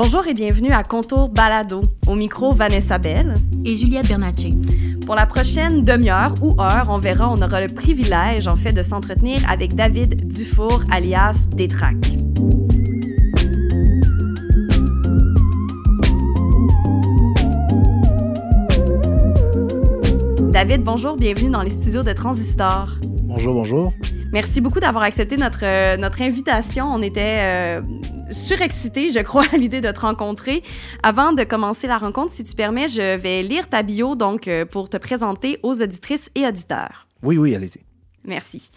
Bonjour et bienvenue à Contour Balado. Au micro, Vanessa Bell. Et Juliette Bernacci. Pour la prochaine demi-heure ou heure, on verra, on aura le privilège, en fait, de s'entretenir avec David Dufour, alias Détrac. David, bonjour, bienvenue dans les studios de Transistor. Bonjour, bonjour. Merci beaucoup d'avoir accepté notre, euh, notre invitation. On était euh, surexcités, je crois, à l'idée de te rencontrer. Avant de commencer la rencontre, si tu permets, je vais lire ta bio donc euh, pour te présenter aux auditrices et auditeurs. Oui, oui, allez-y. Merci.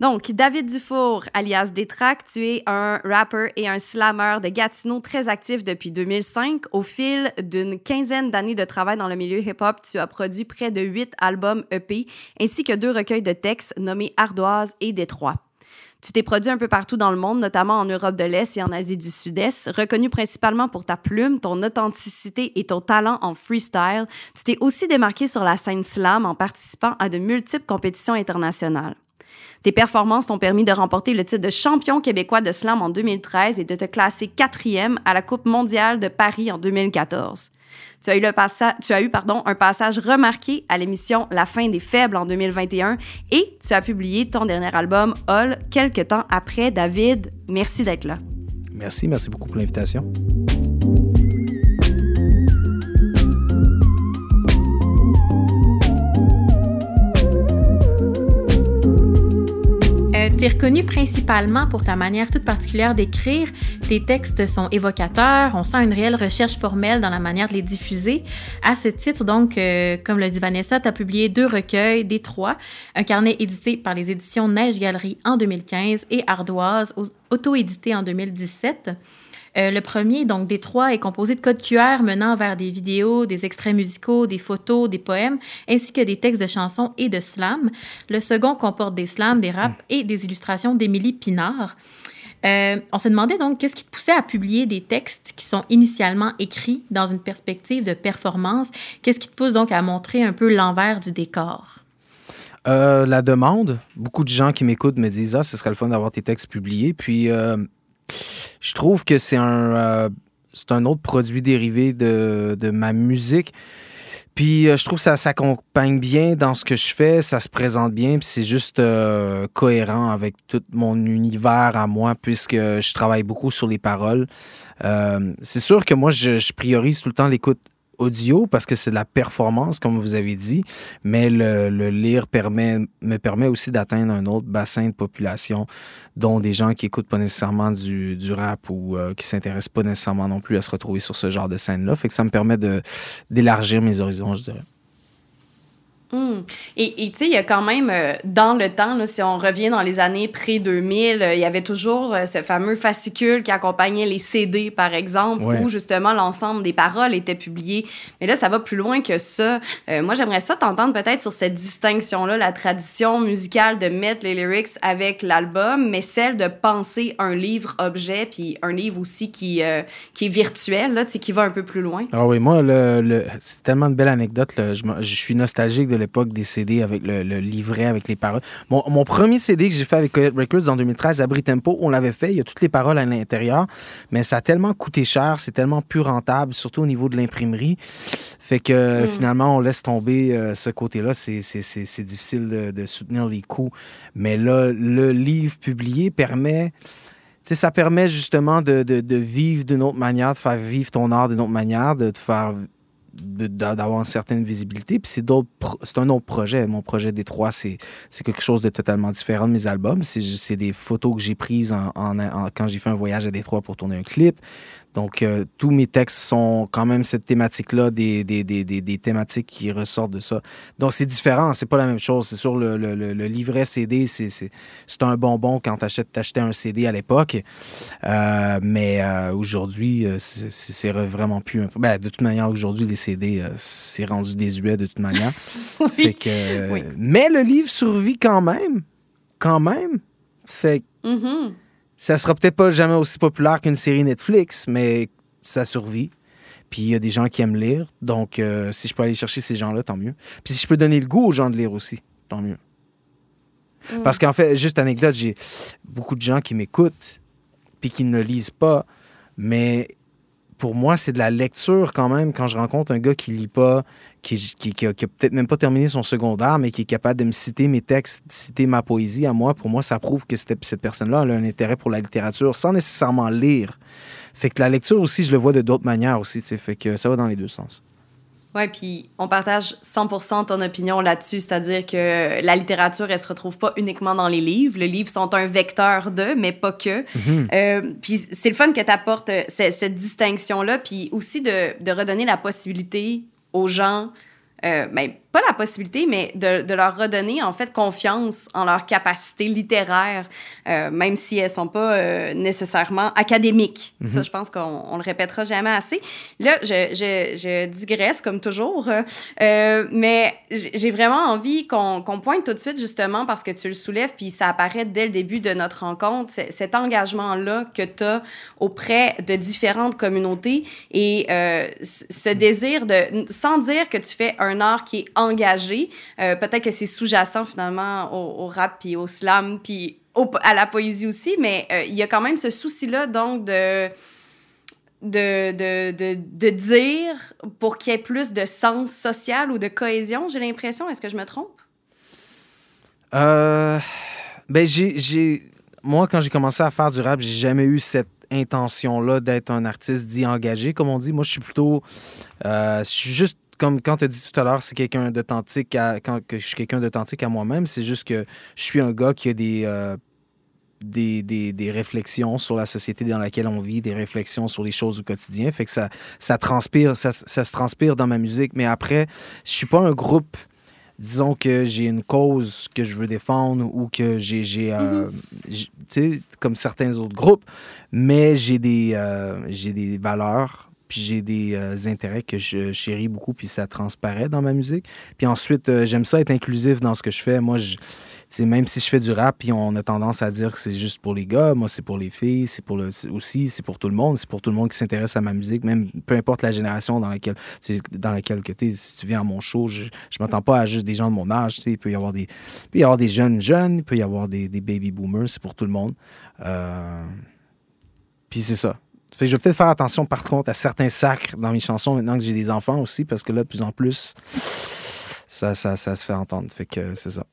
Donc, David Dufour, alias Détrac, tu es un rapper et un slammer de Gatineau très actif depuis 2005. Au fil d'une quinzaine d'années de travail dans le milieu hip-hop, tu as produit près de huit albums EP ainsi que deux recueils de textes nommés Ardoise et Détroit. Tu t'es produit un peu partout dans le monde, notamment en Europe de l'Est et en Asie du Sud-Est. Reconnu principalement pour ta plume, ton authenticité et ton talent en freestyle, tu t'es aussi démarqué sur la scène slam en participant à de multiples compétitions internationales. Tes performances t'ont permis de remporter le titre de champion québécois de slam en 2013 et de te classer quatrième à la Coupe mondiale de Paris en 2014. Tu as eu, un passage remarqué à l'émission La fin des faibles en 2021 et tu as publié ton dernier album All quelques temps après. David, merci d'être là. Merci, merci beaucoup pour l'invitation. Tu es reconnu principalement pour ta manière toute particulière d'écrire. Tes textes sont évocateurs. On sent une réelle recherche formelle dans la manière de les diffuser. À ce titre, donc, euh, comme le dit Vanessa, tu as publié deux recueils, des trois, un carnet édité par les éditions Neige Galerie en 2015 et Ardoise, auto-édité en 2017. Euh, le premier, donc des trois, est composé de codes QR menant vers des vidéos, des extraits musicaux, des photos, des poèmes, ainsi que des textes de chansons et de slams. Le second comporte des slams, des raps et des illustrations d'Émilie Pinard. Euh, on se demandait donc qu'est-ce qui te poussait à publier des textes qui sont initialement écrits dans une perspective de performance? Qu'est-ce qui te pousse donc à montrer un peu l'envers du décor? Euh, la demande. Beaucoup de gens qui m'écoutent me disent Ah, ce serait le fun d'avoir tes textes publiés. Puis je trouve que c'est un, euh, un autre produit dérivé de, de ma musique. Puis euh, je trouve que ça s'accompagne bien dans ce que je fais, ça se présente bien, puis c'est juste euh, cohérent avec tout mon univers à moi, puisque je travaille beaucoup sur les paroles. c'est sûr que moi, je priorise tout le temps l'écoute audio parce que c'est de la performance, comme vous avez dit, mais le, lire permet, me permet aussi d'atteindre un autre bassin de population, dont des gens qui écoutent pas nécessairement du, du rap ou euh, qui s'intéressent pas nécessairement non plus à se retrouver sur ce genre de scène-là. Fait que ça me permet d'élargir mes horizons, je dirais. Hmm. Et tu sais, il y a quand même, euh, dans le temps, là, si on revient dans les années pré-2000, euh, il y avait toujours euh, ce fameux fascicule qui accompagnait les CD, par exemple, où justement l'ensemble des paroles étaient publiées. Mais là, ça va plus loin que ça. moi, j'aimerais ça t'entendre peut-être sur cette distinction-là, la tradition musicale de mettre les lyrics avec l'album, mais celle de penser un livre-objet, puis un livre aussi qui, qui est virtuel, là, qui va un peu plus loin. Ah oui, moi, le, c'est tellement de belles anecdotes. Là. Je, je suis nostalgique de l'époque des CD avec le, livret, avec les paroles. Mon, mon premier CD que j'ai fait avec Records en 2013, Abri Tempo, on l'avait fait. Il y a toutes les paroles à l'intérieur, mais ça a tellement coûté cher, c'est tellement plus rentable, surtout au niveau de l'imprimerie. Fait que mm. finalement, on laisse tomber euh, ce côté-là. C'est difficile de, de, soutenir les coûts. Mais là, le livre publié permet. ça permet justement de, de, de vivre d'une autre manière, de faire vivre ton art d'une autre manière, de te faire d'avoir une certaine visibilité. Puis c'est un autre projet. Mon projet Détroit, c'est quelque chose de totalement différent de mes albums. C'est des photos que j'ai prises en, quand j'ai fait un voyage à Détroit pour tourner un clip. Donc, euh, tous mes textes sont quand même cette thématique-là, des, des, des, des, thématiques qui ressortent de ça. Donc, c'est différent, c'est pas la même chose. C'est sûr, le, le, le, livret CD, c'est un bonbon quand tu achetais un CD à l'époque. Euh, mais euh, aujourd'hui, c'est vraiment plus... Un... Ben, de toute manière, aujourd'hui, les CD, c'est rendu désuet de toute manière. oui. que, Mais le livre survit quand même. Quand même. Fait que... Mm-hmm ça sera peut-être pas jamais aussi populaire qu'une série Netflix, mais ça survit. Puis il y a des gens qui aiment lire. Donc, euh, si je peux aller chercher ces gens-là, tant mieux. Puis si je peux donner le goût aux gens de lire aussi, tant mieux. Mm. Parce qu'en fait, juste anecdote, j'ai beaucoup de gens qui m'écoutent puis qui ne lisent pas, mais pour moi, c'est de la lecture quand même quand je rencontre un gars qui lit pas, qui, qui, a, peut-être même pas terminé son secondaire, mais qui est capable de me citer mes textes, citer ma poésie à moi. Pour moi, ça prouve que cette personne-là a un intérêt pour la littérature sans nécessairement lire. Fait que la lecture aussi, je le vois de d'autres manières aussi. Fait que ça va dans les deux sens. Oui, puis on partage 100 ton opinion là-dessus, c'est-à-dire que la littérature, elle se retrouve pas uniquement dans les livres. Les livres sont un vecteur de, mais pas que. Mhm. euh, puis c'est le fun que tu apportes euh, cette, cette distinction-là, puis aussi de, de redonner la possibilité aux gens euh, ben, pas la possibilité, mais de, de, leur redonner en fait confiance en leur capacité littéraire, euh, même si elles sont pas euh, nécessairement académiques. Ça, je pense qu'on on le répétera jamais assez. Là, je, je, je digresse comme toujours, euh, mais j'ai vraiment envie qu'on qu'on pointe tout de suite justement parce que tu le soulèves, puis ça apparaît dès le début de notre rencontre, cet engagement-là que tu as auprès de différentes communautés et ce désir de, sans dire que tu fais un art qui est engagé. Euh, peut-être que c'est sous-jacent finalement au, rap puis au slam puis à la poésie aussi, mais euh, il y a quand même ce souci-là donc de de, de, de, dire pour qu'il y ait plus de sens social ou de cohésion, j'ai l'impression. Est-ce que je me trompe? Euh, ben, j'ai. Moi, quand j'ai commencé à faire du rap, j'ai jamais eu cette intention-là d'être un artiste dit engagé, comme on dit. Moi, je suis plutôt. je suis juste comme quand tu as dit tout à l'heure, c'est quelqu'un d'authentique quand que je suis quelqu'un d'authentique à moi-même, c'est juste que je suis un gars qui a des, euh, des, des, des, réflexions sur la société dans laquelle on vit, des réflexions sur les choses du quotidien. Fait que ça, ça transpire, ça, ça se transpire dans ma musique. Mais après, je suis pas un groupe disons que j'ai une cause que je veux défendre ou que j'ai, j'ai euh, mm-hmm. tu sais, comme certains autres groupes, mais j'ai des, euh, j'ai des valeurs puis j'ai des euh, intérêts que je chéris beaucoup, puis ça transparaît dans ma musique. Puis ensuite, euh, j'aime ça être inclusif dans ce que je fais. Moi, je, même si je fais du rap, puis on a tendance à dire que c'est juste pour les gars, moi, c'est pour les filles, c'est pour aussi, c'est pour tout le monde, c'est pour tout le monde qui s'intéresse à ma musique, même peu importe la génération dans laquelle, dans laquelle que es, si tu viens à mon show, je, je m'attends pas à juste des gens de mon âge, il peut y avoir des, peut y avoir des jeunes jeunes, il peut y avoir des, des baby boomers, c'est pour tout le monde. Euh, puis c'est ça. Fait je vais peut-être faire attention, par contre, à certains sacres dans mes chansons maintenant que j'ai des enfants aussi, parce que là, de plus en plus, ça, ça, ça se fait entendre. Fait que c'est ça.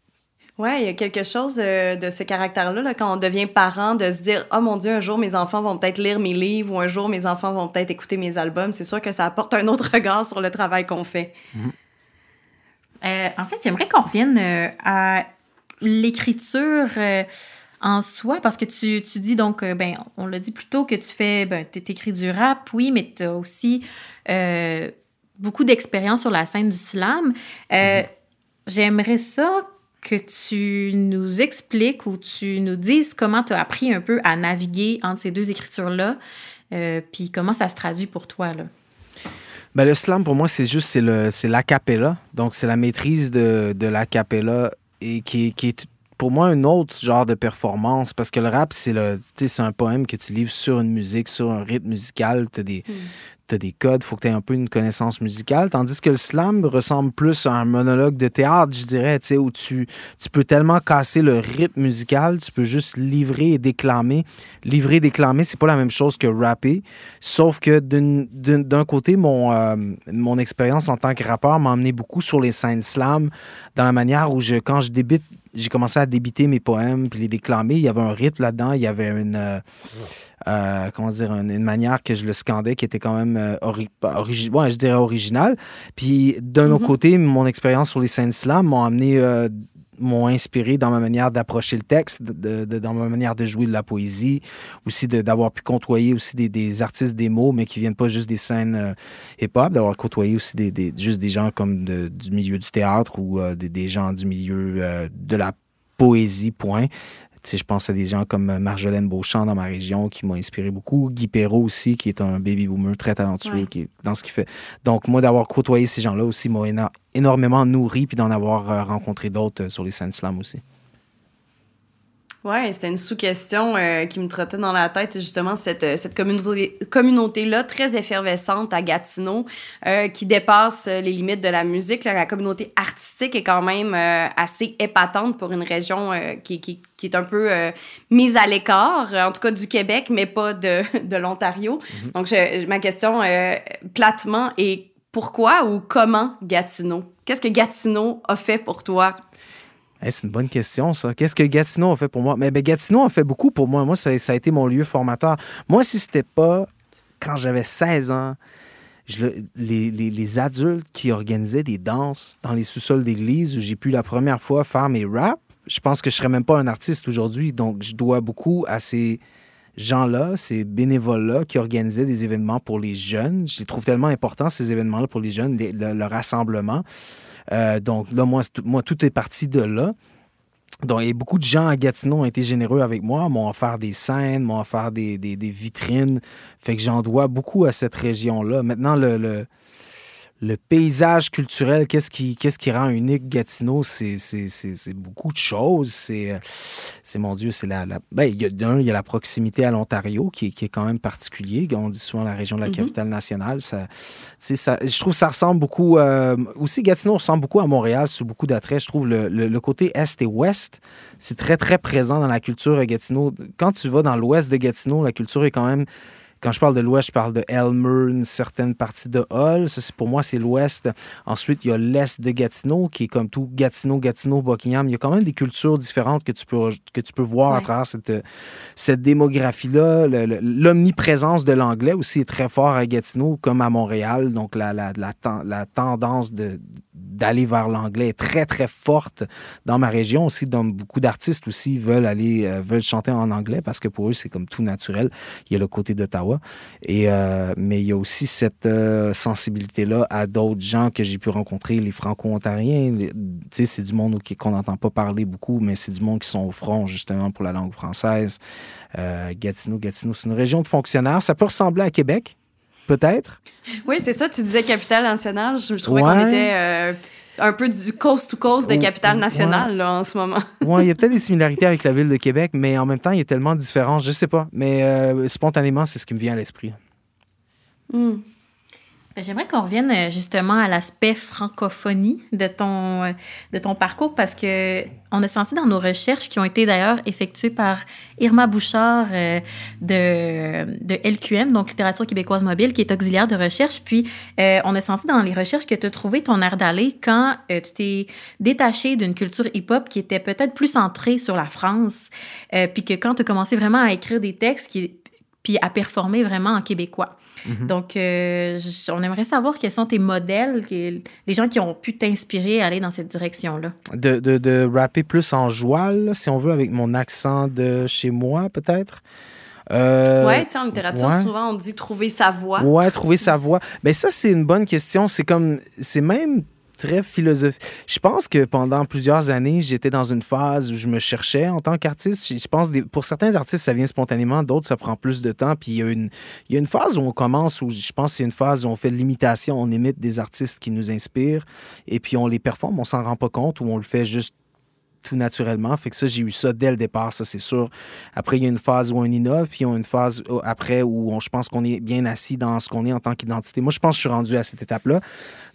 Ouais, il y a quelque chose euh, de ce caractère-là, là, quand on devient parent, de se dire Oh mon Dieu, un jour mes enfants vont peut-être lire mes livres ou un jour mes enfants vont peut-être écouter mes albums. C'est sûr que ça apporte un autre regard sur le travail qu'on fait. Mm-hmm. Euh, en fait, j'aimerais qu'on revienne euh, à l'écriture en soi, parce que tu, tu dis donc, euh, ben, on l'a dit plus tôt que tu fais, ben, tu écris du rap, oui, mais tu as aussi euh, beaucoup d'expérience sur la scène du slam. Euh, mhm. J'aimerais ça que tu nous expliques ou tu nous dises comment tu as appris un peu à naviguer entre ces deux écritures-là, puis comment ça se traduit pour toi, là? Ben, le slam, pour moi, c'est juste c'est l'acapella. Donc, c'est la maîtrise de, de l'acapella et qui, qui est pour moi un autre genre de performance parce que le rap, c'est le c'est un poème que tu livres sur une musique, sur un rythme musical. Tu as des, hmm. des codes, il faut que tu aies un peu une connaissance musicale. Tandis que le slam ressemble plus à un monologue de théâtre, je dirais, où tu, tu peux tellement casser le rythme musical, tu peux juste livrer et déclamer. Livrer et déclamer, c'est pas la même chose que rapper. Sauf que d'un côté, mon, euh, mon expérience en tant que rappeur m'a emmené beaucoup sur les scènes slam dans la manière où je, quand je débite j'ai commencé à débiter mes poèmes puis les déclamer. Il y avait un rythme là-dedans, il y avait une, euh, euh, comment dire, une, manière que je le scandais qui était quand même euh, je dirais originale. Puis d'un autre mm-hmm. côté, mon expérience sur les scènes slam m'a amené m'ont inspiré dans ma manière d'approcher le texte, de, dans ma manière de jouer de la poésie, aussi d'avoir pu côtoyer aussi des, des, artistes des mots, mais qui viennent pas juste des scènes euh, hip-hop, d'avoir côtoyé aussi des, des, juste des gens comme du milieu du théâtre ou euh, des, gens du milieu euh, de la poésie, point je pense à des gens comme euh, Marjolaine Beauchamp dans ma région qui m'ont inspiré beaucoup. Guy Perrault aussi, qui est un baby boomer très talentueux qui dans ce qu'il fait. Donc, moi, d'avoir côtoyé ces gens-là aussi m'a énormément nourri, puis d'en avoir euh, rencontré d'autres euh, sur les scènes slam aussi. Oui, c'était une sous-question euh, qui me trottait dans la tête, justement, cette, euh, cette communauté, communauté-là très effervescente à Gatineau, euh, qui dépasse les limites de la musique. La communauté artistique est quand même assez épatante pour une région qui, qui, qui, est un peu mise à l'écart, en tout cas du Québec, mais pas de, de l'Ontario. Mm-hmm. Donc, je, ma question platement est pourquoi ou comment Gatineau? Qu'est-ce que Gatineau a fait pour toi? C'est une bonne question, ça. Qu'est-ce que Gatineau a fait pour moi? Mais ben, Gatineau a fait beaucoup pour moi. Moi, ça, a été mon lieu formateur. Moi, si c'était pas quand j'avais 16 ans, les, adultes qui organisaient des danses dans les sous-sols d'église où j'ai pu la première fois faire mes raps, je pense que je serais même pas un artiste aujourd'hui. Donc, je dois beaucoup à ces gens-là, ces bénévoles-là qui organisaient des événements pour les jeunes. Je les trouve tellement importants, ces événements-là pour les jeunes, le rassemblement. Euh, donc là, moi, moi, tout est parti de là. Donc, et beaucoup de gens à Gatineau ont été généreux avec moi, m'ont offert des scènes, m'ont offert des, des, vitrines. Fait que j'en dois beaucoup à cette région-là. Maintenant, le le paysage culturel, qu'est-ce qui, qu'est-ce qui rend unique Gatineau, c'est, beaucoup de choses. C'est, c'est mon Dieu, c'est la. Ben, il y a il y a la proximité à l'Ontario qui, qui, est quand même particulier. On dit souvent la région de la mm-hmm. capitale nationale. Ça, ça, je trouve que ça ressemble beaucoup. Euh, aussi, Gatineau ressemble beaucoup à Montréal sous beaucoup d'attrait. Je trouve le, le, côté est et ouest, c'est très, très présent dans la culture à Gatineau. Quand tu vas dans l'ouest de Gatineau, la culture est quand même quand je parle de l'ouest, je parle de Elmer, une certaine partie de Hull. Ça, pour moi, c'est l'ouest. Ensuite, il y a l'est de Gatineau, qui est comme tout Gatineau, Gatineau, Buckingham. Il y a quand même des cultures différentes que tu peux, que tu peux voir à travers cette, cette démographie-là. L'omniprésence de l'anglais aussi est très fort à Gatineau, comme à Montréal. Donc, la, la, la, la tendance de, d'aller vers l'anglais est très, très forte dans ma région aussi. Donc, beaucoup d'artistes aussi veulent aller, euh, veulent chanter en anglais parce que pour eux, c'est comme tout naturel. Il y a le côté d'Ottawa. Et, euh, mais il y a aussi cette euh, sensibilité-là à d'autres gens que j'ai pu rencontrer, les franco-ontariens. Tu sais, c'est du monde qu'on n'entend pas parler beaucoup, mais c'est du monde qui sont au front, justement, pour la langue française. Gatineau, Gatineau, c'est une région de fonctionnaires. Ça peut ressembler à Québec, peut-être? Oui, c'est ça. Tu disais capitale nationale. Je, trouvais qu'on était euh, un peu du coast to coast de capitale nationale là, en ce moment. oui, il y a peut-être des similarités avec la ville de Québec, mais en même temps, il y a tellement de différences. Je sais pas. Mais euh, spontanément, c'est ce qui me vient à l'esprit. Hmm. Ben, j'aimerais qu'on revienne euh, justement à l'aspect francophonie de ton, euh, de ton parcours parce que on a senti dans nos recherches qui ont été d'ailleurs effectuées par Irma Bouchard euh, de, de LQM, donc Littérature québécoise mobile, qui est auxiliaire de recherche. Puis on a senti dans les recherches que tu as trouvé ton air d'aller quand tu t'es détaché d'une culture hip-hop qui était peut-être plus centrée sur la France, puis que quand tu as commencé vraiment à écrire des textes qui puis à performer vraiment en québécois. Mhm. Donc, euh, on aimerait savoir quels sont tes modèles, les gens qui ont pu t'inspirer à aller dans cette direction-là. De, de, de, rapper plus en joie, si on veut, avec mon accent de chez moi, peut-être. Euh, ouais, tu sais, en littérature, souvent, on dit trouver sa voix. Ouais, trouver sa voix. Mais ben, ça, c'est une bonne question. C'est comme, c'est même très. Je pense que pendant plusieurs années, j'étais dans une phase où je me cherchais en tant qu'artiste. Je pense pour certains artistes, ça vient spontanément, d'autres, ça prend plus de temps. Puis il y, a une, phase où on commence, où je pense qu'il y une phase où on fait de l'imitation, on imite des artistes qui nous inspirent, et puis on les performe, on s'en rend pas compte, ou on le fait juste tout naturellement. Fait que ça, j'ai eu ça dès le départ, ça c'est sûr. Après, il y a une phase où on innove, puis il a une phase après où je pense qu'on est bien assis dans ce qu'on est en tant qu'identité. Moi, je pense que je suis rendu à cette étape-là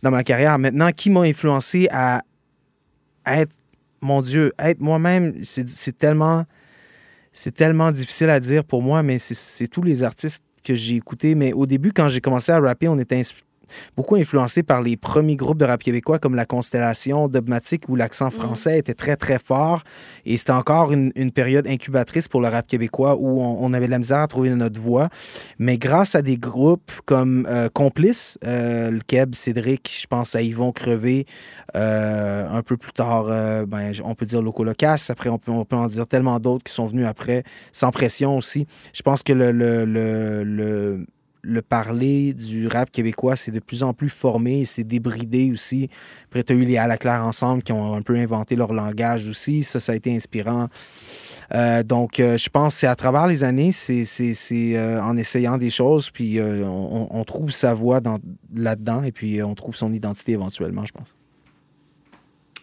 dans ma carrière. Maintenant, qui m'a influencé à être, mon Dieu, être moi-même, c'est tellement, c'est tellement difficile à dire pour moi, mais c'est tous les artistes que j'ai écoutés. Mais au début, quand j'ai commencé à rapper, on était beaucoup influencé par les premiers groupes de rap québécois comme La Constellation, Dogmatique, où l'accent mm. français était très, très fort. Et c'était encore une, période incubatrice pour le rap québécois où on, avait de la misère à trouver notre voix. Mais grâce à des groupes comme euh, Complice, euh, le Keb, Cédric, je pense à Yvon Crevé, euh, un peu plus tard, ben, on peut dire Loco Locas. Après, on peut, on peut en dire tellement d'autres qui sont venus après, sans pression aussi. Je pense que le, le, le le parler du rap québécois, c'est de plus en plus formé, c'est débridé aussi. Après, tu as eu les À la Claire ensemble qui ont un peu inventé leur langage aussi. Ça, ça a été inspirant. Euh, donc, euh, je pense que c'est à travers les années, c'est euh, en essayant des choses, puis on, trouve sa voix là-dedans, et puis on trouve son identité éventuellement, je pense.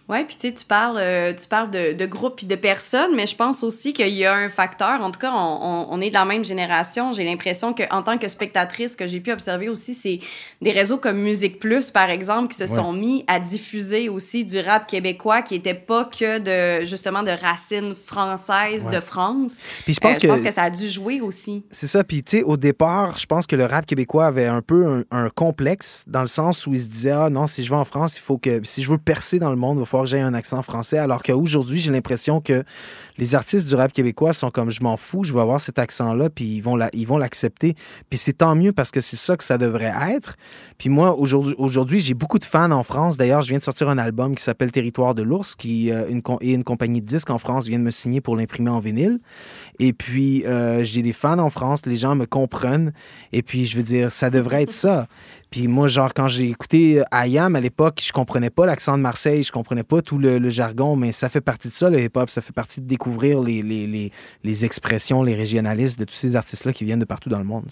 Oui, puis tu sais, tu parles, euh, tu parles de, de groupes et de personnes, mais je pense aussi qu'il y a un facteur. En tout cas, on, on est de la même génération. J'ai l'impression qu'en tant que spectatrice, que j'ai pu observer aussi, c'est des réseaux comme Musique Plus, par exemple, qui se sont mis à diffuser aussi du rap québécois qui n'était pas que de, justement, de racines françaises de France. Puis je pense, Euh, que, je pense que ça a dû jouer aussi. C'est ça. Puis, tu sais, au départ, je pense que le rap québécois avait un peu un, un complexe dans le sens où il se disait Ah non, si je vais en France, il faut que. Si je veux percer dans le monde, il va falloir j'aie un accent français. Alors qu'aujourd'hui, j'ai l'impression que les artistes du rap québécois sont comme Je m'en fous, je vais avoir cet accent-là, puis ils vont ils vont l'accepter. Puis c'est tant mieux parce que c'est ça que ça devrait être. Puis moi, aujourd'hui, j'ai beaucoup de fans en France. D'ailleurs, je viens de sortir un album qui s'appelle Territoire de l'ours, qui euh, une, et une compagnie de disques en France vient de me signer pour l'imprimer en vinyle. Et puis, euh, j'ai des fans en France, les gens me comprennent. Et puis, je veux dire, ça devrait être ça. Puis moi, genre, quand j'ai écouté IAM à l'époque, je comprenais pas l'accent de Marseille, je comprenais pas tout le, le jargon, mais ça fait partie de ça, le hip-hop. Ça fait partie de découvrir les, les, les, les expressions, les régionalistes de tous ces artistes-là qui viennent de partout dans le monde.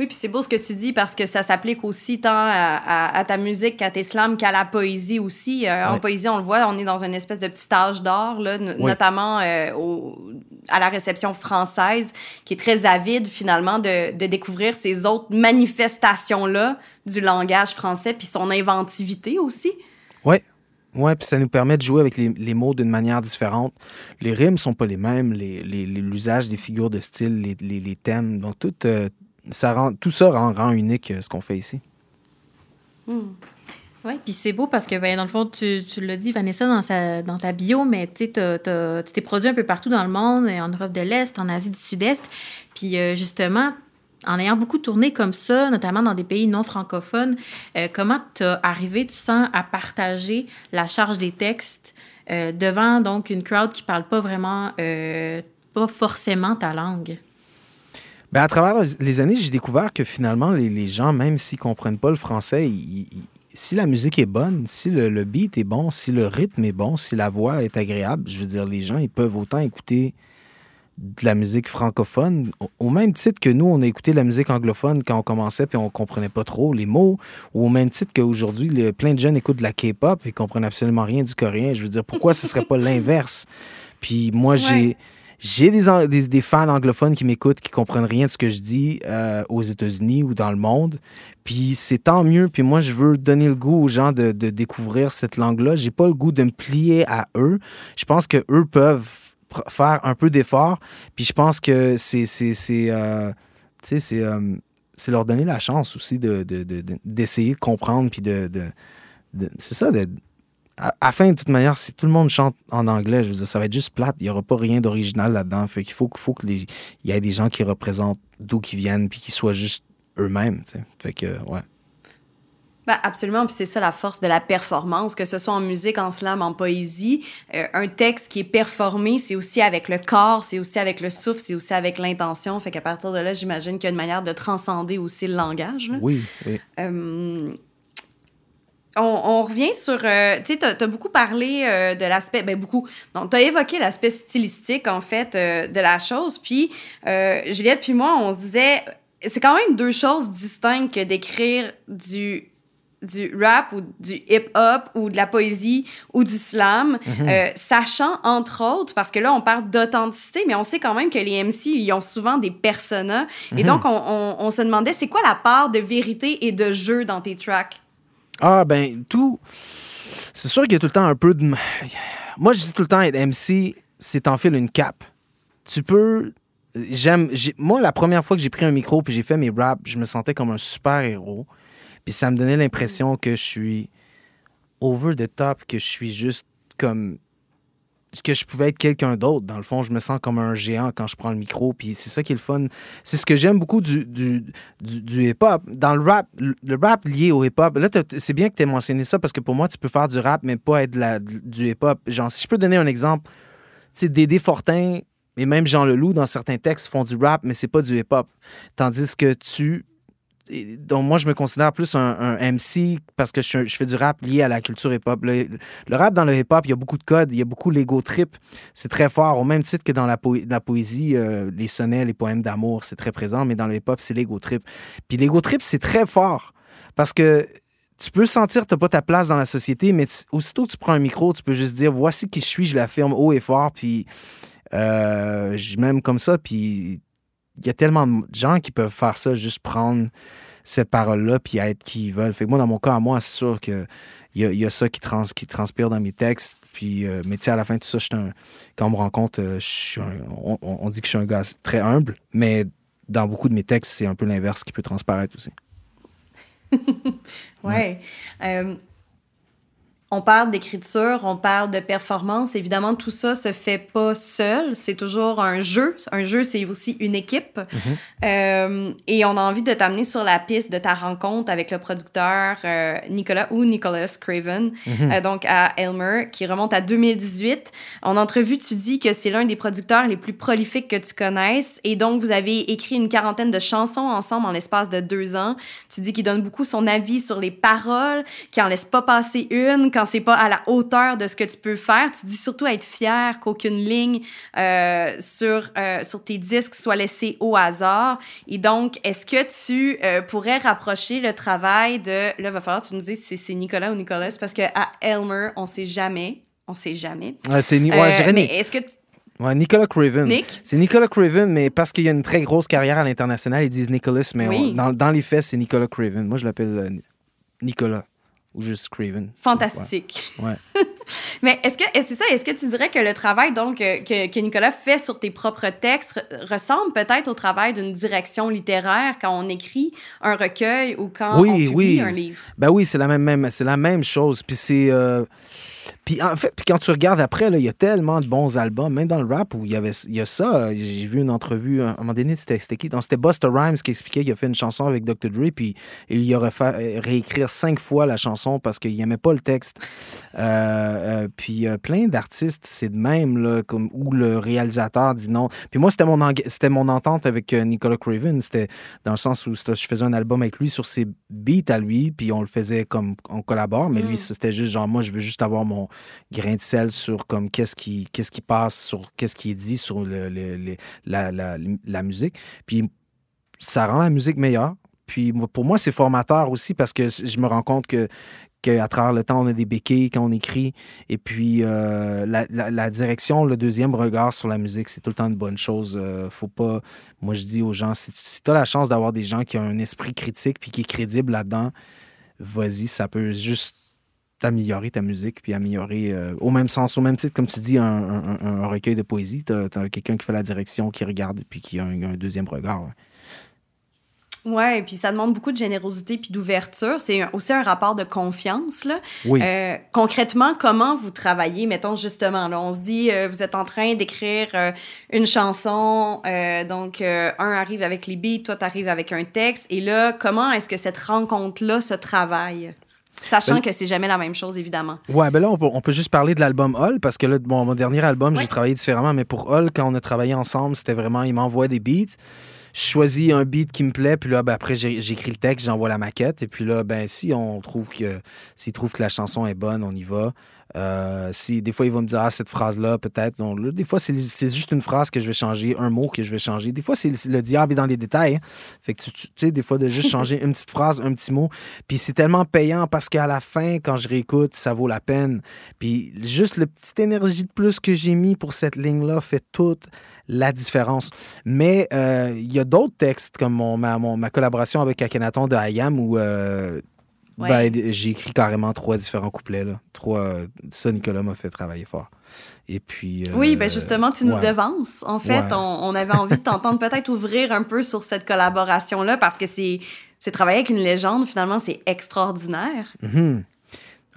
Oui, puis c'est beau ce que tu dis parce que ça s'applique aussi tant à, à- à ta musique qu'à tes slams qu'à la poésie aussi. Euh, En poésie, on le voit, on est dans une espèce de petit âge d'or, là, no- Oui. notamment euh, au- à la réception française, qui est très avide finalement de, de découvrir ces autres manifestations-là du langage français, puis son inventivité aussi. Ouais. Ouais, puis ça nous permet de jouer avec les, mots d'une manière différente. Les rimes sont pas les mêmes, les- les- les- l'usage des figures de style, les, thèmes. Donc, tout, euh, ça rend, tout ça rend, rend unique euh, ce qu'on fait ici. Oui, puis c'est beau parce que, ben, dans le fond, tu, tu l'as dit, Vanessa, dans, ta bio, mais tu t'es produit un peu partout dans le monde, en Europe de l'Est, en Asie du Sud-Est. Puis euh, justement, en ayant beaucoup tourné comme ça, notamment dans des pays non francophones, euh, comment t'as arrivé, tu sens, à partager la charge des textes euh, devant donc une crowd qui parle pas vraiment, euh, pas forcément ta langue? Ben, à travers les années, j'ai découvert que finalement, les, gens, même s'ils comprennent pas le français, si la musique est bonne, si le, le beat est bon, si le rythme est bon, si la voix est agréable, je veux dire, les gens, ils peuvent autant écouter de la musique francophone, au, même titre que nous, on a écouté la musique anglophone quand on commençait puis on comprenait pas trop les mots, ou au même titre qu'aujourd'hui, le- plein de jeunes écoutent de la K-pop et comprennent absolument rien du coréen. Je veux dire, pourquoi ce serait pas l'inverse? Puis moi, j'ai... J'ai des, des, des fans anglophones qui m'écoutent, qui comprennent rien de ce que je dis euh, aux États-Unis ou dans le monde. Puis c'est tant mieux. Puis moi, je veux donner le goût aux gens de, de découvrir cette langue-là. J'ai pas le goût de me plier à eux. Je pense que eux peuvent faire un peu d'effort. Puis je pense que euh, euh, c'est leur donner la chance aussi de de- de- de- d'essayer de, comprendre puis de, de, c'est ça de à, à fin, de toute manière, si tout le monde chante en anglais, je veux dire, ça va être juste plate. Il n'y aura pas rien d'original là-dedans. Fait qu'il faut, faut qu'il y ait des gens qui représentent d'où qu'ils viennent puis qui soient juste eux-mêmes. Fait que, ouais. Ben, absolument, puis c'est ça la force de la performance, que ce soit en musique, en slam, en poésie. Euh, un texte qui est performé, c'est aussi avec le corps, c'est aussi avec le souffle, c'est aussi avec l'intention. Fait qu'à partir de là, j'imagine qu'il y a une manière de transcender aussi le langage. là. Oui, oui. Euh, on, on revient sur. euh, tu sais, t'as as beaucoup parlé euh, de l'aspect. Ben, beaucoup. Donc, t'as évoqué l'aspect stylistique, en fait, euh, de la chose. Puis, Juliette, puis moi, on se disait. C'est quand même deux choses distinctes que d'écrire du du rap ou du hip-hop ou de la poésie ou du slam, euh, sachant entre autres, parce que là on parle d'authenticité, mais on sait quand même que les MC, ils ont souvent des personas. Et donc on, on- on se demandait, c'est quoi la part de vérité et de jeu dans tes tracks? Ah, ben, tout. C'est sûr qu'il y a tout le temps un peu de. Moi, je dis tout le temps, être MC, c'est t'enfiles une cape. Tu peux. J'aime. j'ai- Moi, la première fois que j'ai pris un micro puis j'ai fait mes raps, je me sentais comme un super-héros. Puis ça me donnait l'impression que je suis over the top, que je suis juste comme. que je pouvais être quelqu'un d'autre. Dans le fond, je me sens comme un géant quand je prends le micro. Puis c'est ça qui est le fun. C'est ce que j'aime beaucoup du, du, du, du hip-hop. Dans le rap, le rap lié au hip-hop, là, c'est bien que tu aies mentionné ça parce que pour moi, tu peux faire du rap, mais pas être la- du hip-hop. Genre, si je peux donner un exemple, tu sais, Dédé Fortin et même Jean Leloup, dans certains textes, font du rap, mais c'est pas du hip-hop. Tandis que tu. Donc, moi, je me considère plus un, MC parce que je, fais du rap lié à la culture hip-hop. Le, rap dans le hip-hop, il y a beaucoup de codes, il y a beaucoup l'ego trip. C'est très fort, au même titre que dans la poésie, euh, les sonnets, les poèmes d'amour, c'est très présent, mais dans le hip-hop, c'est l'ego trip. Puis l'ego trip, c'est très fort parce que tu peux sentir que tu pas ta place dans la société, mais aussitôt que tu prends un micro, tu peux juste dire voici qui je suis, je l'affirme haut et fort, puis euh, je m'aime comme ça, puis il y a tellement de gens qui peuvent faire ça, juste prendre cette parole-là, puis être qui ils veulent. Fait que moi, dans mon cas, à moi, c'est sûr que il y, a, ça qui, trans, qui transpire dans mes textes. Puis, euh, mais tu sais, à la fin de tout ça, quand on me rencontre, euh, on, dit que je suis un gars très humble, mais dans beaucoup de mes textes, c'est un peu l'inverse qui peut transparaître aussi. ouais. Euh, on parle d'écriture, on parle de performance. Évidemment, tout ça se fait pas seul. C'est toujours un jeu. Un jeu, c'est aussi une équipe. Mhm. Euh, et on a envie de t'amener sur la piste de ta rencontre avec le producteur euh, Nicolas ou Nicholas Craven, mhm. euh, donc à Elmer, qui remonte à 2018. En entrevue, tu dis que c'est l'un des producteurs les plus prolifiques que tu connaisses. Et donc, vous avez écrit une quarantaine de chansons ensemble en l'espace de deux ans. Tu dis qu'il donne beaucoup son avis sur les paroles, qu'il en laisse pas passer une quand c'est pas à la hauteur de ce que tu peux faire. Tu dis surtout être fier qu'aucune ligne euh, sur, euh, sur tes disques soit laissée au hasard. Et donc, est-ce que tu euh, pourrais rapprocher le travail de... Là, il va falloir que tu nous dises si c'est Nicolas ou Nicolas, parce qu'à Elmer, on sait jamais. On sait jamais. Ouais, c'est ouais, mais est-ce que Ouais, Nicolas Craven. C'est Nicolas Craven, mais parce qu'il y a une très grosse carrière à l'international, ils disent Nicholas, mais dans, dans, les faits, c'est Nicolas Craven. Moi, je l'appelle Nicolas ou juste Craven. Fantastique. Ouais. Mais est-ce que c'est ça Est-ce que tu dirais que le travail donc euh, que, que, Nicolas fait sur tes propres textes ressemble peut-être au travail d'une direction littéraire quand on écrit un recueil ou quand on publie un livre? Ben oui, c'est la même, même c'est la même chose. Puis c'est euh, puis en fait, puis quand tu regardes après, il y a tellement de bons albums, même dans le rap où il y avait il y a ça. J'ai vu une entrevue, à un moment donné, c'était qui? C'était Buster Rhymes qui expliquait qu'il a fait une chanson avec Dr. Dre, puis il y aurait fait réécrire cinq fois la chanson parce qu'il n'aimait pas le texte. Euh, euh, puis plein d'artistes, c'est de même, là, comme, où le réalisateur dit non. Puis moi, c'était mon, c'était mon entente avec euh, Nicolas Craven. C'était dans le sens où je faisais un album avec lui sur ses beats à lui, puis on le faisait comme on collabore, mais lui, mm. c'était juste genre, moi, je veux juste avoir mon grain de sel sur comme qu'est-ce qui, qu'est-ce qui passe, sur qu'est-ce qui est dit sur la, musique. Puis ça rend la musique meilleure. Puis pour moi, c'est formateur aussi parce que je me rends compte que, qu'à travers le temps, on a des béquilles quand on écrit. Et puis, euh, la, la, direction, le deuxième regard sur la musique, c'est tout le temps une bonne chose. Euh, faut pas. Moi, je dis aux gens, si, tu as la chance d'avoir des gens qui ont un esprit critique puis qui est crédible là-dedans, vas-y, ça peut juste améliorer ta musique, puis améliorer, euh, au même sens, au même titre, comme tu dis, un, recueil de poésie. Tu as, quelqu'un qui fait la direction, qui regarde, puis qui a un, deuxième regard. Ouais. et puis ça demande beaucoup de générosité puis d'ouverture. C'est aussi un rapport de confiance. Là. Oui. Euh, concrètement, comment vous travaillez? Mettons justement, là, on se dit, euh, vous êtes en train d'écrire une chanson, donc un arrive avec les beats, toi, tu arrives avec un texte. Et là, comment est-ce que cette rencontre-là se travaille? Sachant ben, que c'est jamais la même chose, évidemment. Ouais, ben là, on peut, juste parler de l'album Hall, parce que là, bon, mon dernier album, j'ai travaillé différemment, mais pour Hall, quand on a travaillé ensemble, c'était vraiment, il m'envoie des beats. Je choisis un beat qui me plaît, puis là, ben, après, j'écris le texte, j'envoie la maquette, et puis là, ben, si on trouve que, s'il trouve que la chanson est bonne, on y va. Euh, si des fois il va me dire ah, cette phrase-là, peut-être. Non, des fois, c'est juste une phrase que je vais changer, un mot que je vais changer. Des fois, c'est le diable est dans les détails. Hein. Fait que tu, sais, des fois, de juste changer une petite phrase, un petit mot. Puis c'est tellement payant parce qu'à la fin, quand je réécoute, ça vaut la peine. Puis juste le petite énergie de plus que j'ai mis pour cette ligne-là fait toute la différence. Mais euh, il y a d'autres textes, comme mon, ma, ma, collaboration avec Akhenaton de Ayam, où euh, ben, j'ai écrit carrément trois différents couplets. Là. Trois, ça, Nicolas m'a fait travailler fort. Et puis. oui, ben justement, tu nous devances. En fait, on, avait envie de t'entendre peut-être ouvrir un peu sur cette collaboration-là parce que c'est, c'est travailler avec une légende, finalement, c'est extraordinaire. Mm-hmm.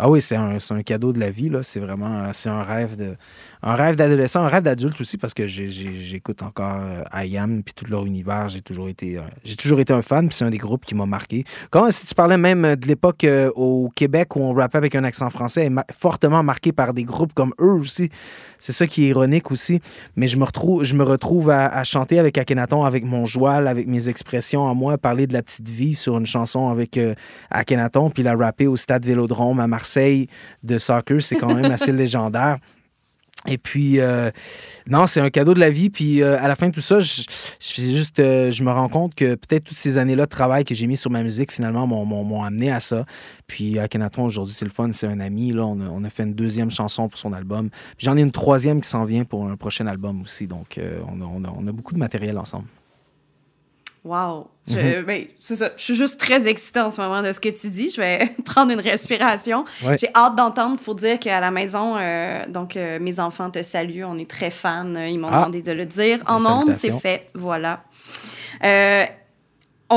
Ah oui, c'est un, un, cadeau de la vie. Là. C'est vraiment c'est un rêve de, un rêve d'adolescent, un rêve d'adulte aussi, parce que j'écoute encore euh, IAM puis tout leur univers. J'ai toujours été euh, j'ai toujours été un fan, puis c'est un des groupes qui m'a marqué. Quand si tu parlais même de l'époque euh, au Québec où on rappait avec un accent français, fortement marqué par des groupes comme eux aussi. C'est ça qui est ironique aussi. Mais je me retrouve, je me retrouve à, chanter avec Akhenaton, avec mon joual, avec mes expressions à moi, parler de la petite vie sur une chanson avec Akhenaton, puis la rapper au Stade Vélodrome à Marseille de soccer. C'est quand même assez légendaire. Et puis, euh, non, c'est un cadeau de la vie. Puis, euh, à la fin de tout ça, je, je, juste, euh, je me rends compte que peut-être toutes ces années-là de travail que j'ai mis sur ma musique, finalement, m'ont amené à ça. Puis, à Kenaton, aujourd'hui, c'est le fun. C'est un ami. Là, on a, on, a, fait une deuxième chanson pour son album. J'en ai une troisième qui s'en vient pour un prochain album aussi. Donc, on a, on, a, on a beaucoup de matériel ensemble. Wow! Mhm. Ben, c'est ça. Je suis juste très excitée en ce moment de ce que tu dis. Je vais prendre une respiration. J'ai hâte d'entendre. Il faut dire qu'à la maison, euh, donc euh, mes enfants te saluent. On est très fans. Ils m'ont ah. demandé de le dire en ondes. C'est fait. Voilà. Euh,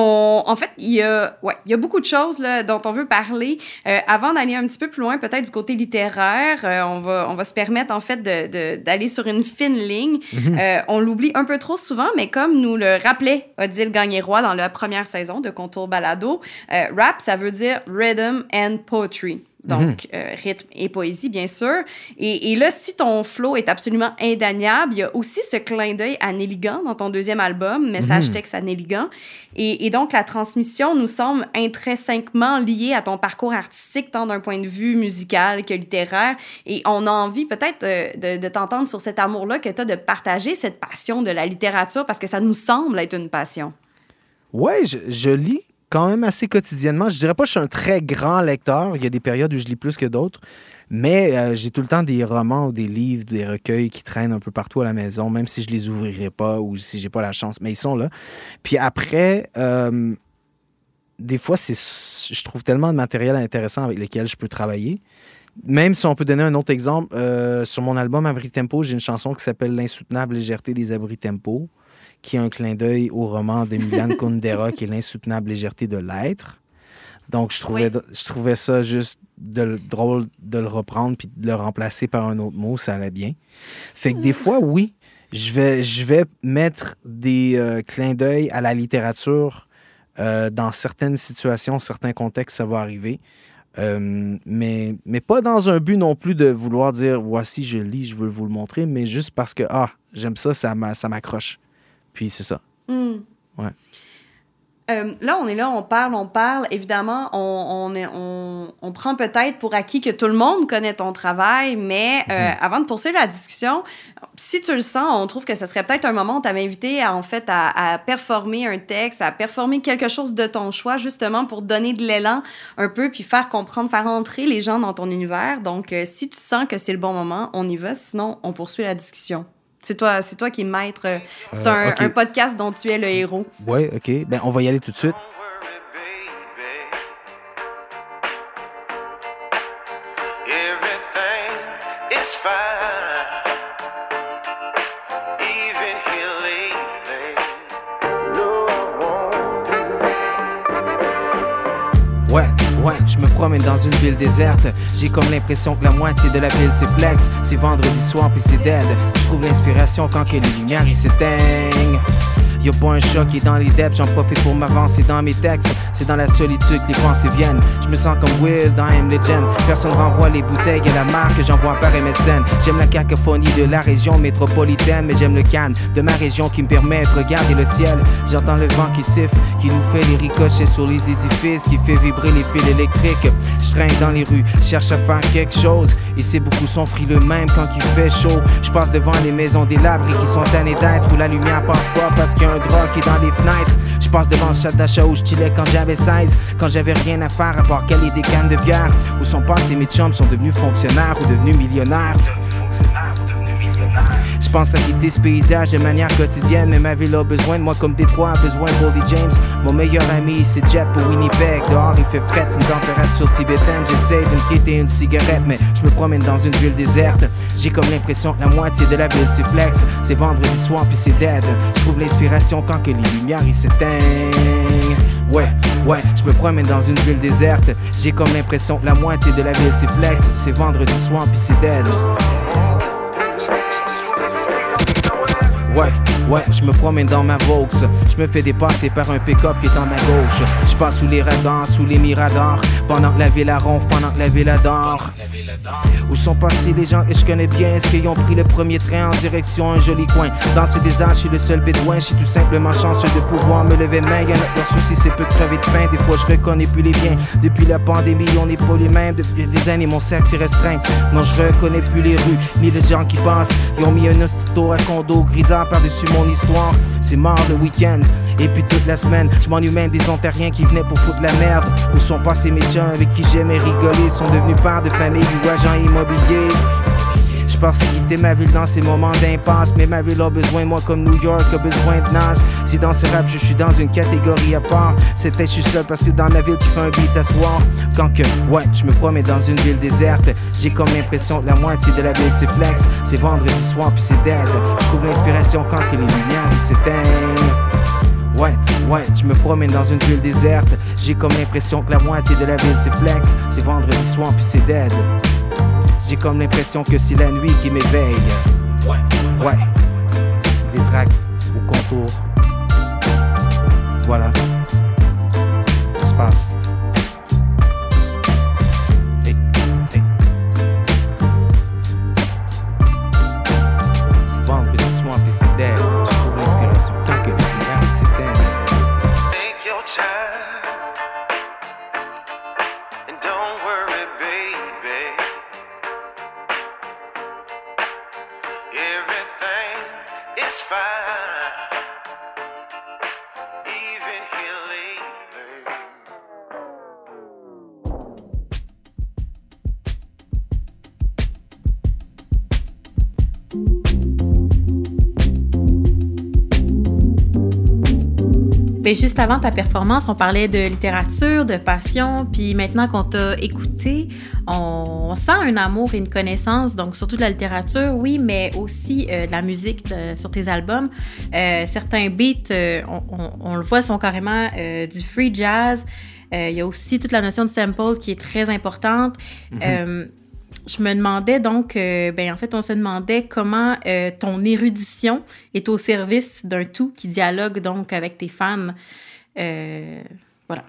en fait, il y, a, ouais, il y a beaucoup de choses là, dont on veut parler. Euh, avant d'aller un petit peu plus loin, peut-être du côté littéraire, euh, on, va, on va se permettre en fait d'aller sur une fine ligne. Mhm. Euh, on l'oublie un peu trop souvent, mais comme nous le rappelait Odile Gagné-Roy dans la première saison de Contour Balado, rap, ça veut dire rhythm and poetry donc mhm. euh, rythme et poésie, bien sûr. Et, et, là, si ton flow est absolument indaniable, il y a aussi ce clin d'œil à Nelligan dans ton deuxième album, Message mhm. texte à Nelligan. Et, et, donc, la transmission nous semble intrinsèquement liée à ton parcours artistique, tant d'un point de vue musical que littéraire. Et on a envie peut-être euh, de, de t'entendre sur cet amour-là que tu as de partager cette passion de la littérature parce que ça nous semble être une passion. Je, je lis quand même assez quotidiennement. Je dirais pas que je suis un très grand lecteur. Il y a des périodes où je lis plus que d'autres. Mais euh, j'ai tout le temps des romans ou des livres, des recueils qui traînent un peu partout à la maison, même si je les ouvrirai pas ou si j'ai pas la chance. Mais ils sont là. Puis après, euh, des fois, c'est, je trouve tellement de matériel intéressant avec lequel je peux travailler. Même si on peut donner un autre exemple, euh, sur mon album Abri Tempo, j'ai une chanson qui s'appelle L'insoutenable légèreté des abris tempo qui est un clin d'œil au roman de Milan Kundera, qui est L'insoutenable légèreté de l'être. Donc, je trouvais, je trouvais ça juste de, drôle de le reprendre puis de le remplacer par un autre mot, ça allait bien. Fait que des fois, oui, je vais, je vais mettre des euh, clins d'œil à la littérature euh, dans certaines situations, certains contextes, ça va arriver. Euh, mais, mais pas dans un but non plus de vouloir dire voici, je lis, je veux vous le montrer, mais juste parce que, ah, j'aime ça, ça m'accroche. Puis c'est ça. Hmm. Ouais. Euh, là, on est là, on parle, on parle. Évidemment, on, on, on, on prend peut-être pour acquis que tout le monde connaît ton travail, mais euh, mhm. avant de poursuivre la discussion, si tu le sens, on trouve que ce serait peut-être un moment où tu avais invité à, en fait, à, à, performer un texte, à performer quelque chose de ton choix, justement pour donner de l'élan un peu, puis faire comprendre, faire entrer les gens dans ton univers. Donc, euh, si tu sens que c'est le bon moment, on y va. Sinon, on poursuit la discussion. C'est toi, c'est toi qui es maître. Euh, c'est un, un, podcast dont tu es le héros. Oui, OK. Ben, on va y aller tout de suite. Ouais. Ouais, je me promène dans une ville déserte. J'ai comme l'impression que la moitié de la ville c'est flex. C'est vendredi soir puis c'est dead. Je trouve l'inspiration quand que les lumières ils s'éteignent. Y'a pas un choc qui est dans les depths, j'en profite pour m'avancer dans mes textes. C'est dans la solitude que les pensées viennent. Je me sens comme Will dans M Legend. Personne renvoie les bouteilles et la marque, j'envoie par MSN. J'aime la cacophonie de la région métropolitaine, mais j'aime le calme de ma région qui me permet de regarder le ciel. J'entends le vent qui siffle, qui nous fait les ricochets sur les édifices, qui fait vibrer les fils électriques. Je traîne dans les rues, cherche à faire quelque chose. C'est beaucoup son frileux même quand il fait chaud. Je passe devant les maisons des labris qui sont tannés d'être où la lumière passe pas parce a dans les. Je passe devant le chat d'achat où je chillais quand j'avais 16, quand j'avais rien à faire à part caler des cannes de bière. Où sont passés mes chums, sont devenus fonctionnaires ou devenus millionnaires? Je pense à quitter ce paysage de manière quotidienne, mais ma ville a besoin de moi comme Détroit a besoin de Goldie James. Mon meilleur ami, c'est Jet pour Winnipeg. Dehors, il fait frais, une température tibétaine. J'essaie de me quitter une cigarette, mais je me promène dans une ville déserte. J'ai comme l'impression que la moitié de la ville c'est flex. C'est vendredi soir, puis c'est dead. Je trouve l'inspiration quand que les lumières ils s'éteignent. Ouais, ouais, je me promène dans une ville déserte. J'ai comme l'impression que la moitié de la ville c'est flex. C'est vendredi soir, puis c'est dead. Ouais, je me promène dans ma Vaux. Je me fais dépasser par un pick-up qui est en ma gauche. Je passe sous les radars, sous les miradors. Pendant que la ville la ronfle, pendant que la ville adore. Où sont passés les gens? Et je connais bien ce qu'ils ont pris le premier train en direction un joli coin. Dans ce désastre, je suis le seul bédouin. Je suis tout simplement chanceux de pouvoir me lever main. Y'en a leur souci, c'est peu crever de faim. Des fois, je reconnais plus les biens. Depuis la pandémie, on n'est pas les mêmes. Depuis des années, mon cercle s'y restreint. Non, je reconnais plus les rues, ni les gens qui passent. Ils ont mis un hostito à condo grisant par-dessus mon histoire. C'est mort le week-end. Et puis toute la semaine, je même des ontariens qui venaient pour foutre la merde. Où sont passés mes chums avec qui j'aimais rigoler? Sont devenus pères de famille ou agents immobiliers. Je pensais quitter ma ville dans ces moments d'impasse, mais ma ville a besoin moi comme New York a besoin de Nas. Si dans ce rap je suis dans une catégorie à part, c'est fait je suis seul parce que dans la ville tu fais un beat à soir. Quand que, ouais, je me promets dans une ville déserte, j'ai comme l'impression que la moitié de la ville c'est flex. C'est vendredi soir puis c'est dead. Je trouve l'inspiration quand que les lumières s'éteignent. Ouais, ouais, je me promène dans une ville déserte. J'ai comme l'impression que la moitié de la ville c'est flex. C'est vendredi soir puis c'est dead. J'ai comme l'impression que c'est la nuit qui m'éveille. Ouais, ouais. Des tracks au contour. Voilà. Ça Juste avant ta performance, on parlait de littérature, de passion, puis maintenant qu'on t'a écouté, on, sent un amour et une connaissance, donc surtout de la littérature, oui, mais aussi euh, de la musique de- sur tes albums. Euh, certains beats, euh, on, on- on le voit, sont carrément du free jazz. Il y a aussi toute la notion de sample qui est très importante. Euh, je me demandais donc, euh, ben en fait, on se demandait comment euh, ton érudition est au service d'un tout qui dialogue donc avec tes fans. Euh, voilà.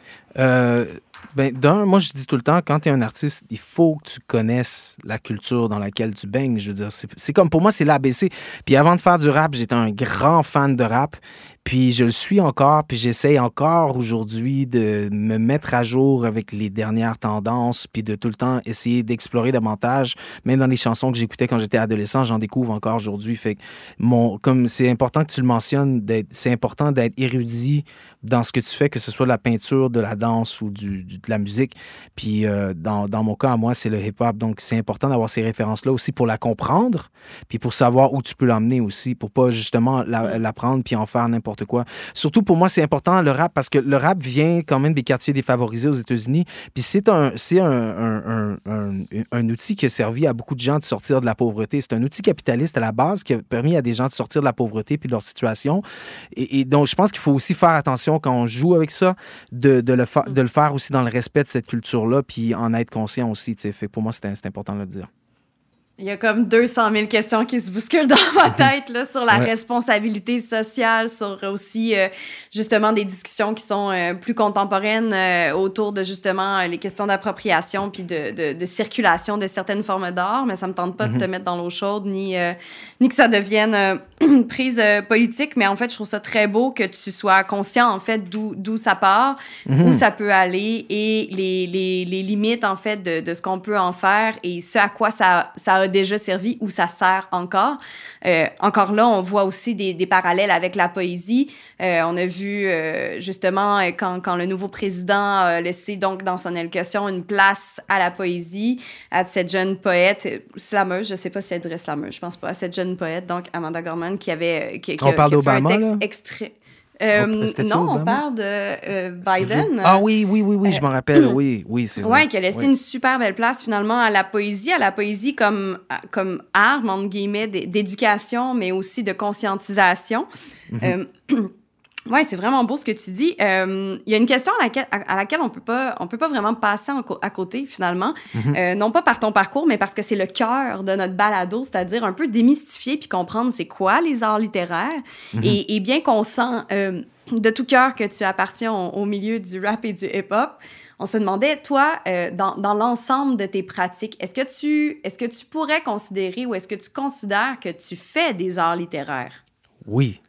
Ben, d'un, moi, je dis tout le temps, quand tu es un artiste, il faut que tu connaisses la culture dans laquelle tu baignes. Je veux dire, c'est comme pour moi, c'est l'ABC. Puis avant de faire du rap, j'étais un grand fan de rap. Puis je le suis encore, puis j'essaye encore aujourd'hui de me mettre à jour avec les dernières tendances, puis de tout le temps essayer d'explorer davantage. Même dans les chansons que j'écoutais quand j'étais adolescent, j'en découvre encore aujourd'hui. Fait que mon, comme c'est important que tu le mentionnes, c'est important d'être érudit dans ce que tu fais, que ce soit de la peinture, de la danse ou de la musique. Puis euh, dans, dans mon cas, à moi, c'est le hip-hop. Donc c'est important d'avoir ces références-là aussi pour la comprendre, puis pour savoir où tu peux l'emmener aussi, pour pas justement la, la puis en faire n'importe quoi. Surtout pour moi, c'est important le rap parce que le rap vient quand même des quartiers défavorisés aux États-Unis. Puis c'est un, c'est un, un, un, un- un outil qui a servi à beaucoup de gens de sortir de la pauvreté. C'est un outil capitaliste à la base qui a permis à des gens de sortir de la pauvreté puis de leur situation. Et, et donc, je pense qu'il faut aussi faire attention quand on joue avec ça, de, de, le, fa- de le faire aussi dans le respect de cette culture-là, puis en être conscient aussi. Fait pour moi, c'est important de le dire. Il y a comme 200 000 questions qui se bousculent dans ma tête là, sur la Ouais. responsabilité sociale, sur aussi euh, justement des discussions qui sont euh, plus contemporaines euh, autour de justement les questions d'appropriation puis de, de, de circulation de certaines formes d'art. Mais ça me tente pas de te mettre dans l'eau chaude ni, ni que ça devienne une prise politique. Mais en fait, je trouve ça très beau que tu sois conscient en fait d'où ça part, où ça peut aller et les, les, les limites en fait de, de ce qu'on peut en faire et ce à quoi ça, ça a déjà servi ou ça sert encore. Euh, encore là, on voit aussi des, des parallèles avec la poésie. Euh, on a vu euh, justement euh, quand, quand le nouveau président a laissé donc dans son allocution une place à la poésie, à cette jeune poète, euh, slameuse, je sais pas si elle dirait slameuse, je pense pas, à cette jeune poète, donc Amanda Gorman, qui avait... Qui, qui On a- parle d'Obama, extrait. Euh, Oh, non, on parle de euh, Biden. Ah oui, oui, oui, oui, je m'en rappelle. Oui, oui, c'est vrai. Ouais, qui a laissé Oui. une super belle place finalement à la poésie, à la poésie comme, comme arme, entre guillemets, d'é- d'éducation, mais aussi de conscientisation. Euh, Ouais, c'est vraiment beau ce que tu dis. Euh, Il y a une question à laquelle, à, à laquelle on peut pas, on peut pas vraiment passer en à côté finalement. Mhm. Euh, non pas par ton parcours, mais parce que c'est le cœur de notre balado, c'est-à-dire un peu démystifier puis comprendre c'est quoi les arts littéraires. Mhm. et, et bien qu'on sent euh, de tout cœur que tu appartiens au, au milieu du rap et du hip-hop, on se demandait, toi, euh, dans, dans l'ensemble de tes pratiques, est-ce que tu, est-ce que tu pourrais considérer ou est-ce que tu considères que tu fais des arts littéraires? Oui,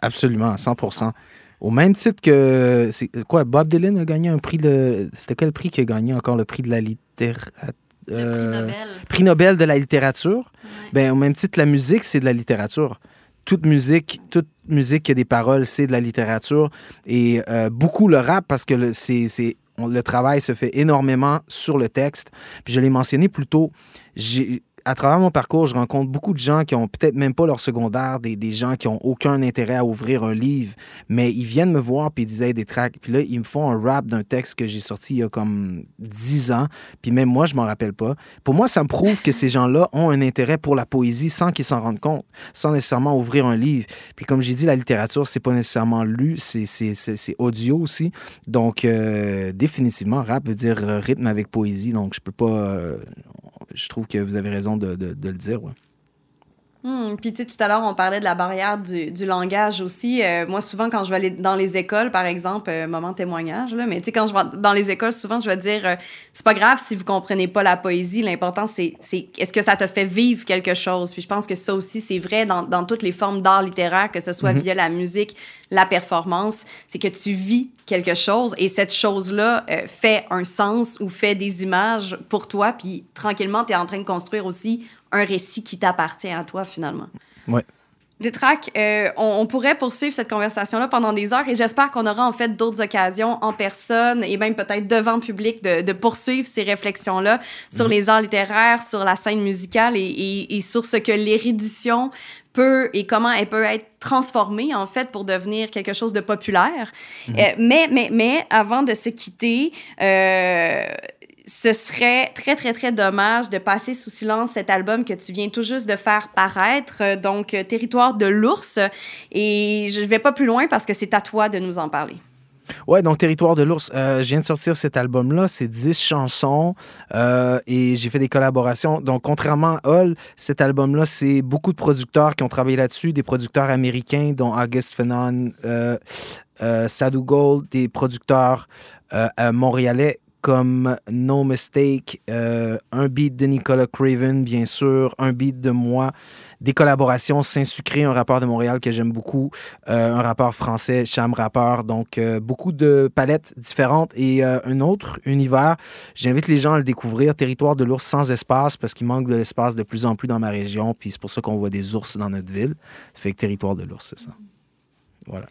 absolument, à 100% Au même titre que. C'est quoi, Bob Dylan a gagné un prix de. C'était quel prix qu'il a gagné encore le prix de la littérature? prix Nobel de la littérature? Ben, au même titre, la musique, c'est de la littérature. Toute musique, toute musique qui a des paroles, c'est de la littérature. Et euh, beaucoup le rap parce que le, c'est, le travail se fait énormément sur le texte. Puis je l'ai mentionné plus tôt, à travers mon parcours, je rencontre beaucoup de gens qui ont peut-être même pas leur secondaire, des, gens qui ont aucun intérêt à ouvrir un livre, mais ils viennent me voir puis ils disaient des tracks. Puis là, ils me font un rap d'un texte que j'ai sorti il y a comme 10 ans. Puis même moi, je m'en rappelle pas. Pour moi, ça me prouve que ces gens-là ont un intérêt pour la poésie sans qu'ils s'en rendent compte, sans nécessairement ouvrir un livre. Puis comme j'ai dit, la littérature, c'est pas nécessairement lu, c'est, audio aussi. Donc, euh, définitivement, rap veut dire rythme avec poésie. Donc, je peux pas. euh, je trouve que vous avez raison de, le dire. Puis, tu sais, tout à l'heure, on parlait de la barrière du, du langage aussi. Euh, moi, souvent, quand je vais aller dans les écoles, par exemple, euh, moment témoignage, là, mais tu sais, quand je vais dans les écoles, souvent, je vais dire, euh, c'est pas grave si vous comprenez pas la poésie. L'important, c'est, c'est est-ce que ça te fait vivre quelque chose? Puis, je pense que ça aussi, c'est vrai dans, dans toutes les formes d'art littéraire, que ce soit Mhm. via la musique, la performance, c'est que tu vis quelque chose et cette chose-là euh, fait un sens ou fait des images pour toi. Puis, tranquillement, tu es en train de construire aussi un récit qui t'appartient à toi, finalement. Ouais. Détrac, euh, on, on pourrait poursuivre cette conversation-là pendant des heures et j'espère qu'on aura en fait d'autres occasions en personne et même peut-être devant public de, de poursuivre ces réflexions-là sur les arts littéraires, sur la scène musicale et, et- et sur ce que l'érudition peut et comment elle peut être transformée en fait pour devenir quelque chose de populaire. Euh, mais, mais, mais avant de se quitter, euh, ce serait très, très, très dommage de passer sous silence cet album que tu viens tout juste de faire paraître, euh, donc euh, Territoire de l'ours. Et je ne vais pas plus loin parce que c'est à toi de nous en parler. Ouais, donc Territoire de l'ours. Euh, je viens de sortir cet album-là. C'est 10 chansons euh, et j'ai fait des collaborations. Donc, contrairement à Hall, cet album-là, c'est beaucoup de producteurs qui ont travaillé là-dessus, des producteurs américains, dont August Fanon, euh, Sadhu Gold, des producteurs montréalais comme No Mistake, euh, un beat de Nicolas Craven, bien sûr, un beat de moi, des collaborations Saint-Sucré, un rappeur de Montréal que j'aime beaucoup, euh, un rappeur français, Cham Rappeur, donc euh, beaucoup de palettes différentes et un autre univers. J'invite les gens à le découvrir, Territoire de l'ours sans espace, parce qu'il manque de l'espace de plus en plus dans ma région, puis c'est pour ça qu'on voit des ours dans notre ville. Fait que Territoire de l'ours, c'est ça. Voilà.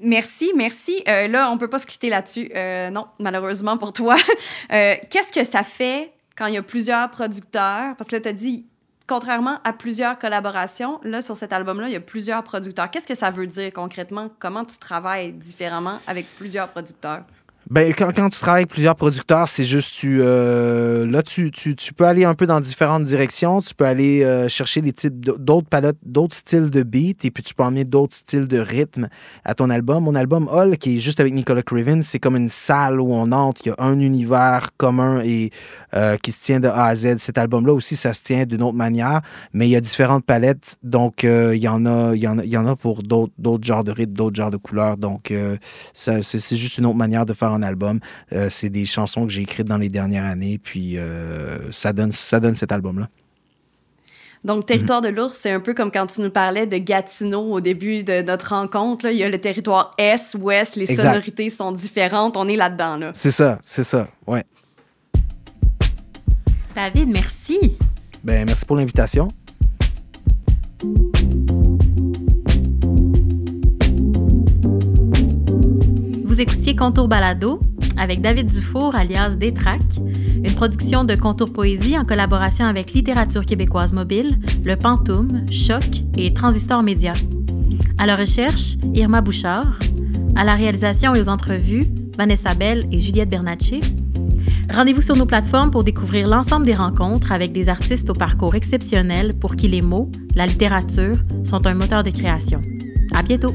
Merci, merci. Euh, là, on peut pas se quitter là-dessus. Euh, non, malheureusement pour toi. Euh, Qu'est-ce que ça fait quand il y a plusieurs producteurs? Parce que là, tu as dit, contrairement à plusieurs collaborations, là, sur cet album-là, il y a plusieurs producteurs. Qu'est-ce que ça veut dire concrètement? Comment tu travailles différemment avec plusieurs producteurs? Ben, quand, tu travailles avec plusieurs producteurs, c'est juste, tu, euh, là, tu, tu, peux aller un peu dans différentes directions. Tu peux aller euh, chercher les types d'autres palettes, d'autres styles de beat, et puis tu peux emmener d'autres styles de rythme à ton album. Mon album Hall, qui est juste avec Nicolas Craven, c'est comme une salle où on entre. Il y a un univers commun et euh, qui se tient de A à Z. Cet album-là aussi, ça se tient d'une autre manière, mais il y a différentes palettes. Donc, il y en a, il y en a, il y en a pour d'autres, d'autres genres de rythmes, d'autres genres de couleurs. Donc, c'est juste une autre manière de faire album. Euh, c'est des chansons que j'ai écrites dans les dernières années, puis euh, ça, donne, ça donne cet album-là. Donc, territoire de l'ours, c'est un peu comme quand tu nous parlais de Gatineau au début de notre rencontre. là. Il y a le territoire Est, Ouest, les Exact. sonorités sont différentes. On est là-dedans. Là. C'est ça, c'est ça, ouais. David, merci. Ben, merci pour l'invitation. Vous écoutiez Contour Balado avec David Dufour, alias Détrac, une production de Contour Poésie en collaboration avec Littérature québécoise mobile, Le Pantoum, Choc et Transistor Média. À la recherche, Irma Bouchard. À la réalisation et aux entrevues, Vanessa Bell et Juliette Bernatchez. Rendez-vous sur nos plateformes pour découvrir l'ensemble des rencontres avec des artistes au parcours exceptionnel pour qui les mots, la littérature, sont un moteur de création. À bientôt!